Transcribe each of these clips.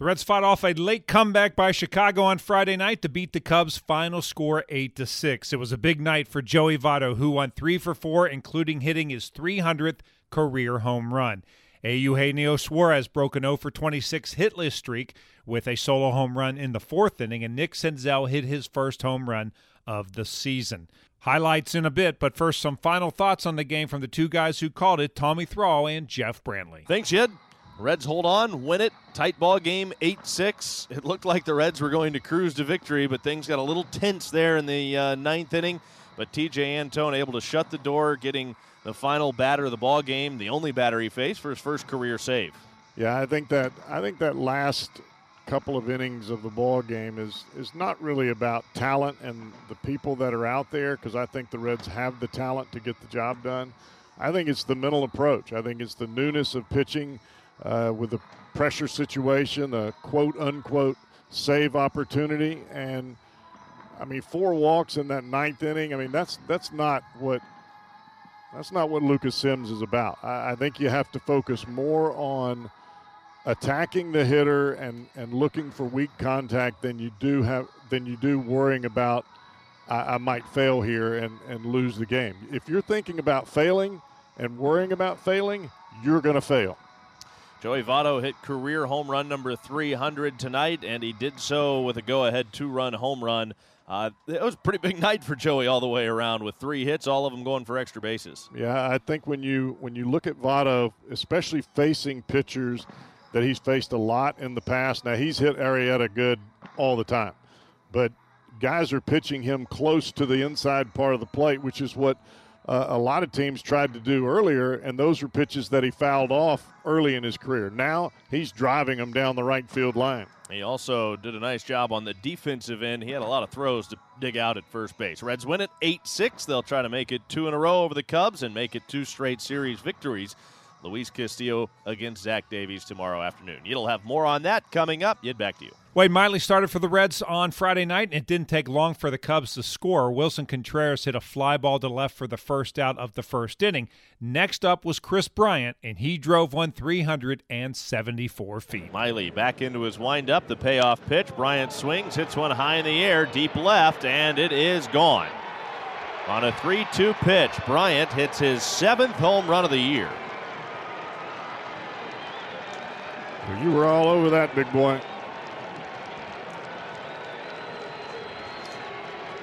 The Reds fought off a late comeback by Chicago on Friday night to beat the Cubs' final score 8 to 6. It was a big night for Joey Votto, who won 3 for 4, including hitting his 300th career home run. A. Eugenio Suarez broke an 0 for 26 hitless streak with a solo home run in the fourth inning, and Nick Senzel hit his first home run of the season. Highlights in a bit, but first, some final thoughts on the game from the two guys who called it Tommy Thrall and Jeff Brantley. Thanks, Jed. Reds hold on, win it. Tight ball game, 8 6. It looked like the Reds were going to cruise to victory, but things got a little tense there in the uh, ninth inning. But Tejay Antone able to shut the door, getting the final batter of the ball game, the only batter he faced for his first career save. Yeah, I think that I think that last couple of innings of the ball game is is not really about talent and the people that are out there because I think the Reds have the talent to get the job done. I think it's the mental approach. I think it's the newness of pitching uh, with a pressure situation, a quote unquote save opportunity, and I mean four walks in that ninth inning. I mean that's that's not what that's not what Lucas Sims is about. I, I think you have to focus more on attacking the hitter and, and looking for weak contact than you do have than you do worrying about I, I might fail here and, and lose the game. If you're thinking about failing and worrying about failing, you're going to fail. Joey Votto hit career home run number 300 tonight, and he did so with a go ahead two run home run. Uh, it was a pretty big night for Joey all the way around with three hits, all of them going for extra bases. Yeah, I think when you when you look at Votto, especially facing pitchers that he's faced a lot in the past. Now he's hit Arrieta good all the time, but guys are pitching him close to the inside part of the plate, which is what uh, a lot of teams tried to do earlier, and those were pitches that he fouled off early in his career. Now he's driving them down the right field line. He also did a nice job on the defensive end. He had a lot of throws to dig out at first base. Reds win it 8 6. They'll try to make it two in a row over the Cubs and make it two straight series victories. Luis Castillo against Zach Davies tomorrow afternoon. You'll have more on that coming up. Yet back to you. Wade Miley started for the Reds on Friday night, and it didn't take long for the Cubs to score. Willson Contreras hit a fly ball to left for the first out of the first inning. Next up was Kris Bryant, and he drove one 374 feet. Miley back into his windup, the payoff pitch. Bryant swings, hits one high in the air, deep left, and it is gone. On a 3 2 pitch, Bryant hits his seventh home run of the year. You were all over that, big boy.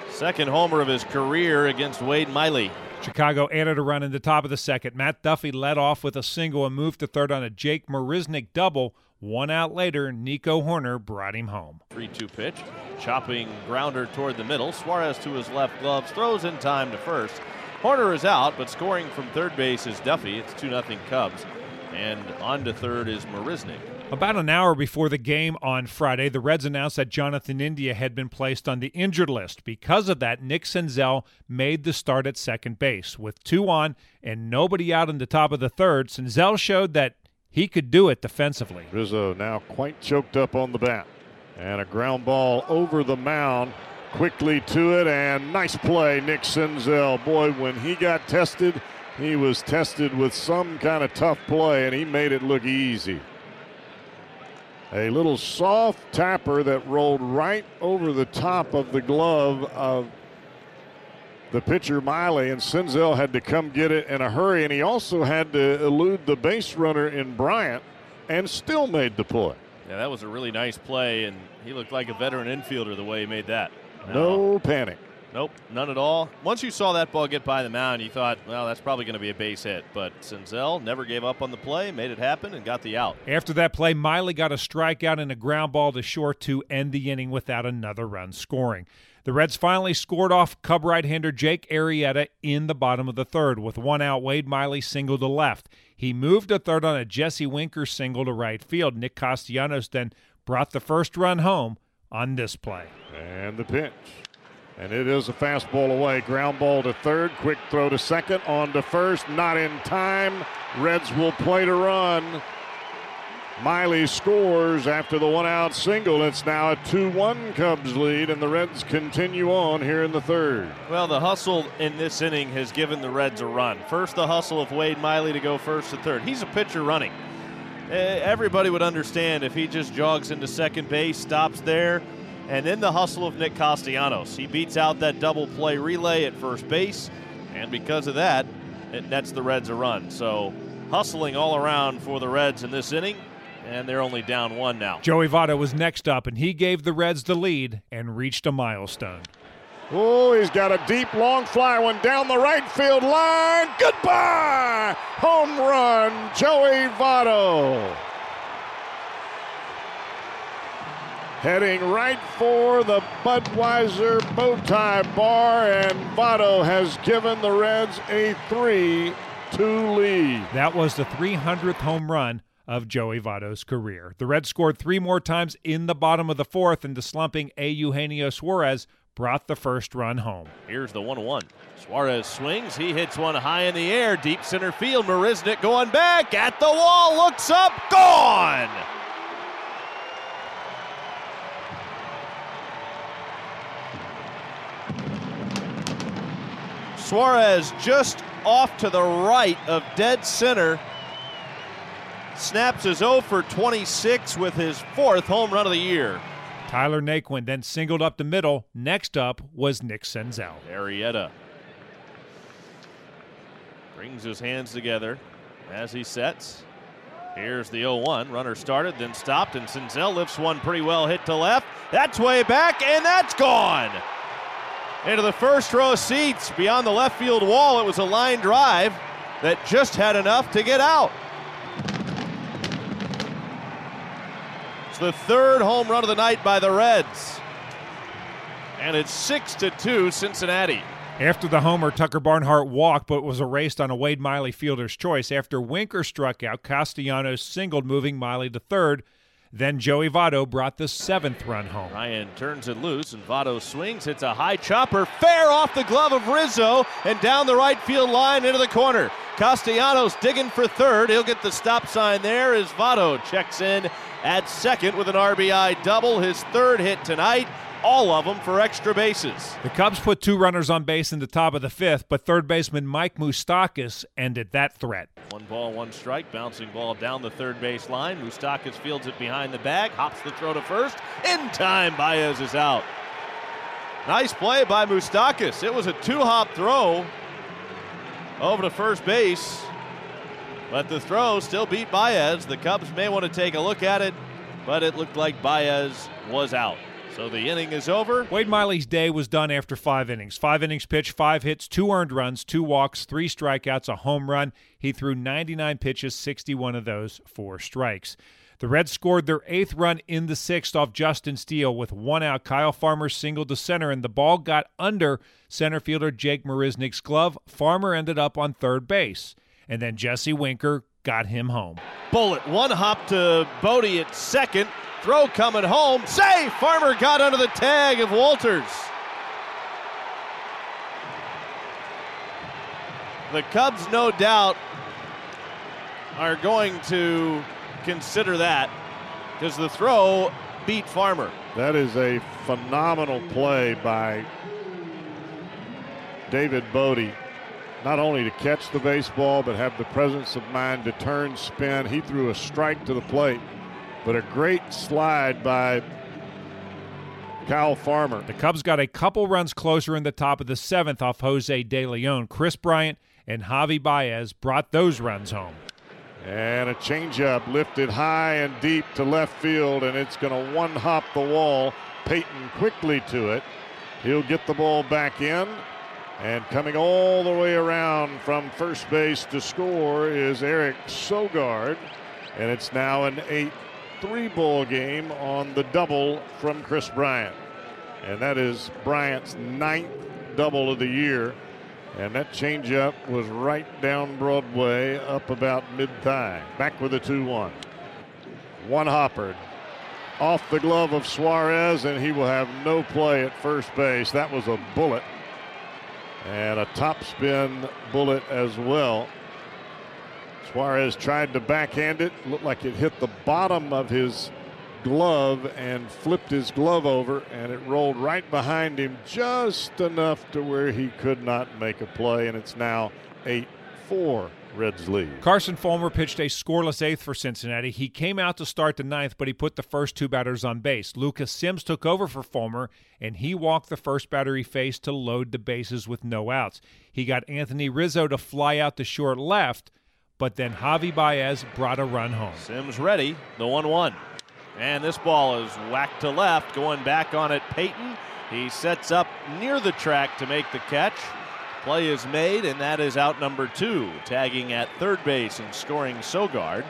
Second homer of his career against Wade Miley. Chicago added a run in the top of the second. Matt Duffy led off with a single and moved to third on a Jake Marisnick double. One out later, Nico Hoerner brought him home. 3 2 pitch, chopping grounder toward the middle. Suarez to his left gloves, throws in time to first. Hoerner is out, but scoring from third base is Duffy. It's 2 0 Cubs. And on to third is Marisnick. About an hour before the game on Friday, the Reds announced that Jonathan India had been placed on the injured list. Because of that, Nick Senzel made the start at second base. With two on and nobody out in the top of the third, Senzel showed that he could do it defensively. Rizzo now quite choked up on the bat. And a ground ball over the mound. Quickly to it, and nice play, Nick Senzel. Boy, when he got tested, he was tested with some kind of tough play, and he made it look easy. A little soft tapper that rolled right over the top of the glove of the pitcher Miley, and Senzel had to come get it in a hurry, and he also had to elude the base runner in Bryant and still made the play. Yeah, that was a really nice play, and he looked like a veteran infielder the way he made that. No panic. Nope, none at all. Once you saw that ball get by the mound, you thought, well, that's probably going to be a base hit. But Senzel never gave up on the play, made it happen, and got the out. After that play, Miley got a strikeout and a ground ball to short to end the inning without another run scoring. The Reds finally scored off Cub right-hander Jake Arrieta in the bottom of the third. With one out, Wade Miley singled to left. He moved to third on a Jesse Winker single to right field. Nick Castellanos then brought the first run home on this play. And the pitch. And it is a fastball away. Ground ball to third. Quick throw to second. On to first. Not in time. Reds will play to run. Miley scores after the one out single. It's now a 2 1 Cubs lead, and the Reds continue on here in the third. Well, the hustle in this inning has given the Reds a run. First, the hustle of Wade Miley to go first to third. He's a pitcher running. eh, everybody would understand if he just jogs into second base, stops there, and then the hustle of Nick Castellanos. He beats out that double play relay at first base, and because of that, it nets the Reds a run. So hustling all around for the Reds in this inning, and they're only down one now. Joey Votto was next up, and he gave the Reds the lead and reached a milestone. Oh, he's got a deep, long fly one down the right field line. Goodbye! Home run, Joey Votto. Heading right for the Budweiser bow tie bar, and Votto has given the Reds a 3 2 lead. That was the 300th home run of Joey Votto's career. The Reds scored three more times in the bottom of the fourth, and the slumping A. Eugenio Suarez brought the first run home. Here's the 1 1. Suarez swings. He hits one high in the air, deep center field. Marisnick going back at the wall, looks up, gone! Suarez just off to the right of dead center. Snaps his 0 for 26 with his fourth home run of the year. Tyler Naquin then singled up the middle. Next up was Nick Senzel. Arrieta brings his hands together as he sets. Here's the 0 1. Runner started, then stopped, and Senzel lifts one pretty well hit to left. That's way back, and that's gone. Into the first row seats beyond the left field wall. It was a line drive that just had enough to get out. It's the third home run of the night by the Reds. And it's 6 to 2 Cincinnati. After the homer, Tucker Barnhart walked but was erased on a Wade Miley fielder's choice. After Winker struck out, Castellanos singled, moving Miley to third. Then Joey Votto brought the seventh run home. Ryan turns it loose, and Votto swings, hits a high chopper, fair off the glove of Rizzo, and down the right field line into the corner. Castellanos digging for third. He'll get the stop sign there as Votto checks in at second with an RBI double, his third hit tonight all of them for extra bases. The Cubs put two runners on base in the top of the fifth, but third baseman Mike Moustakas ended that threat. One ball, one strike, bouncing ball down the third base line. Moustakas fields it behind the bag, hops the throw to first. In time, Baez is out. Nice play by Moustakas. It was a two hop throw over to first base, but the throw still beat Baez. The Cubs may want to take a look at it, but it looked like Baez was out. So the inning is over. Wade Miley's day was done after five innings. Five innings pitched, five hits, two earned runs, two walks, three strikeouts, a home run. He threw 99 pitches, 61 of those for strikes. The Reds scored their eighth run in the sixth off Justin Steele with one out. Kyle Farmer singled to center, and the ball got under center fielder Jake Marisnick's glove. Farmer ended up on third base, and then Jesse Winker got him home. Bullet, one hop to Bote at second. Throw coming home. Safe! Farmer got under the tag of Walters. The Cubs, no doubt, are going to consider that because the throw beat Farmer. That is a phenomenal play by David Bote. Not only to catch the baseball, but have the presence of mind to turn, spin. He threw a strike to the plate but a great slide by Kyle Farmer. The Cubs got a couple runs closer in the top of the seventh off Jose De Leon. Kris Bryant and Javi Baez brought those runs home. And a changeup lifted high and deep to left field, and it's going to one hop the wall. Payton quickly to it. He'll get the ball back in. And coming all the way around from first base to score is Eric Sogard. And it's now an 8 three ball game on the double from Kris Bryant. And that is Bryant's ninth double of the year. And that changeup was right down Broadway, up about mid thigh. Back with a 2 1. One hoppered off the glove of Suarez, and he will have no play at first base. That was a bullet. And a top spin bullet as well. Suarez tried to backhand it. Looked like it hit the bottom of his glove and flipped his glove over, and it rolled right behind him just enough to where he could not make a play, and it's now 8 4 Reds lead. Carson Fulmer pitched a scoreless eighth for Cincinnati. He came out to start the ninth, but he put the first two batters on base. Lucas Sims took over for Fulmer, and he walked the first batter he faced to load the bases with no outs. He got Anthony Rizzo to fly out to short left, but then Javi Baez brought a run home. Sims ready, the 1 1. And this ball is whacked to left, going back on it. Payton. He sets up near the track to make the catch. Play is made, and that is out number two, tagging at third base and scoring Sogard.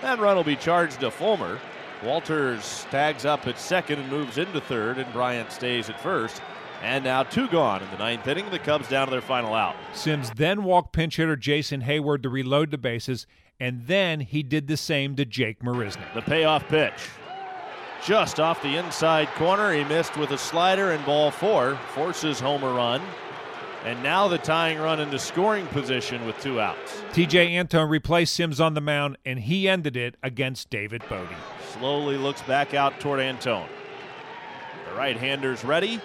That run will be charged to Fulmer. Walters tags up at second and moves into third, and Bryant stays at first. And now two gone in the ninth inning. The Cubs down to their final out. Sims then walked pinch hitter Jason Heyward to reload the bases, and then he did the same to Jake Marisnick. The payoff pitch. Just off the inside corner. He missed with a slider, and ball four forces Homer run. And now the tying run into scoring position with two outs. Tejay Antone replaced Sims on the mound, and he ended it against David Bote. Slowly looks back out toward Antone. The right hander's ready,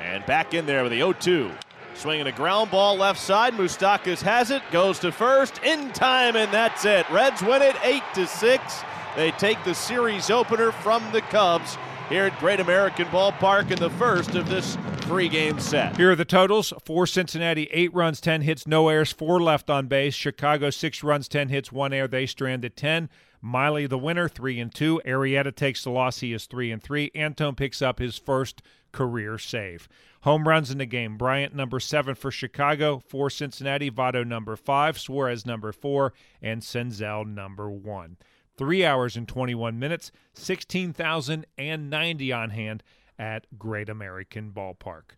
and back in there with the 0 2. Swinging a ground ball left side. Moustakas has it, goes to first in time, and that's it. Reds win it 8 to 6. They take the series opener from the Cubs here at Great American Ballpark in the first of this three game set. Here are the totals for Cincinnati eight runs, 10 hits, no errors, four left on base. Chicago six runs, 10 hits, one error. They strand at 10. Miley the winner, three and two. Arrieta takes the loss. He is three and three. Antone picks up his first career save. Home runs in the game. Bryant number seven for Chicago, for Cincinnati. Votto number five, Suarez number four, and Senzel number one three hours and 21 minutes, 16,090 on hand at Great American Ballpark.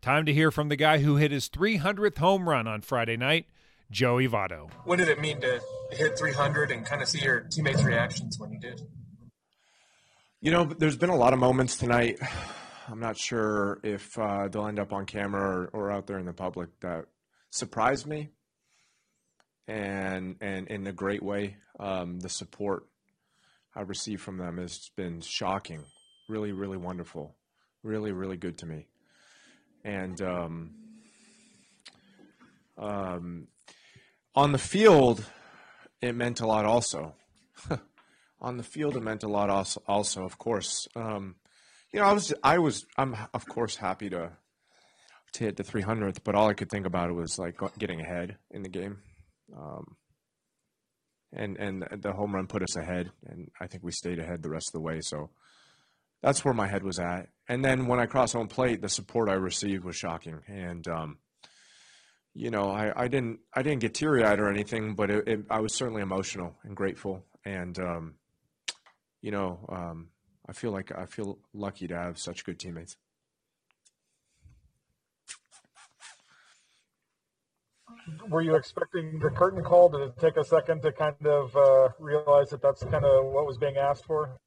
Time to hear from the guy who hit his 300th home run on Friday night, Joey Votto. What did it mean to hit 300 and kind of see your teammates' reactions when you did? You know, there's been a lot of moments tonight. I'm not sure if uh, they'll end up on camera or, or out there in the public that surprised me and and in a great way. Um, the support I received from them has been shocking, really, really wonderful, really, really good to me. And um, um, on the field, it meant a lot. Also, on the field, it meant a lot. Also, also of course, um, you know, I was, I was, I'm of course happy to to hit the 300th, but all I could think about was like getting ahead in the game. Um, and and the home run put us ahead, and I think we stayed ahead the rest of the way. So that's where my head was at. And then when I crossed home plate, the support I received was shocking. And um, you know, I, I didn't I didn't get teary eyed or anything, but it, it, I was certainly emotional and grateful. And um, you know, um, I feel like I feel lucky to have such good teammates. were you expecting the curtain call? Did it take a second to kind of uh, realize that that's kind of what was being asked for?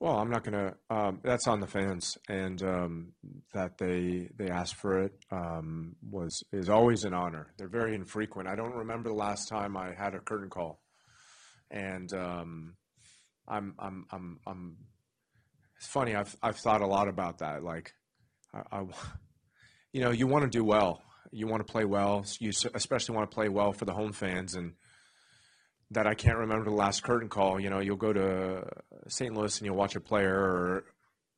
Well, I'm not gonna. Um, that's on the fans, and um, that they they asked for it um, was is always an honor. They're very infrequent. I don't remember the last time I had a curtain call, and um, I'm I'm I'm I'm. It's funny. I've I've thought a lot about that. Like, I, I you know, you want to do well, you want to play well. You especially want to play well for the home fans, and that I can't remember the last curtain call. You know, you'll go to St. Louis and you'll watch a player or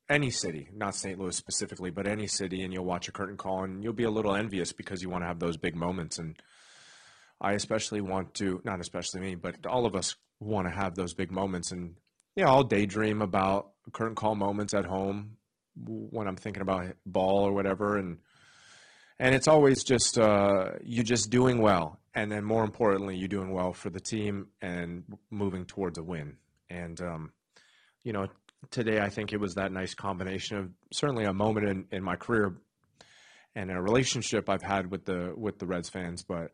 any city, not St. Louis specifically, but any city, and you'll watch a curtain call, and you'll be a little envious because you want to have those big moments. And I especially want to, not especially me, but all of us want to have those big moments. And yeah, I'll daydream about curtain call moments at home when I'm thinking about ball or whatever, and and it's always just uh, you just doing well, and then more importantly, you doing well for the team and moving towards a win. And um, you know, today I think it was that nice combination of certainly a moment in, in my career and a relationship I've had with the with the Reds fans, but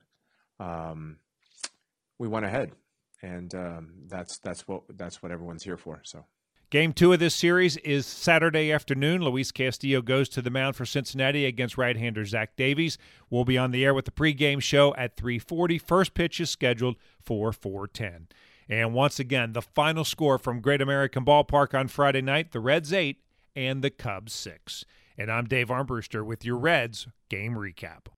um, we went ahead, and um, that's that's what that's what everyone's here for. So. Game two of this series is Saturday afternoon. Luis Castillo goes to the mound for Cincinnati against right-hander Zach Davies. We'll be on the air with the pregame show at 3:40. First pitch is scheduled for 4:10. And once again, the final score from Great American Ballpark on Friday night: the Reds eight and the Cubs six. And I'm Dave Armbruster with your Reds game recap.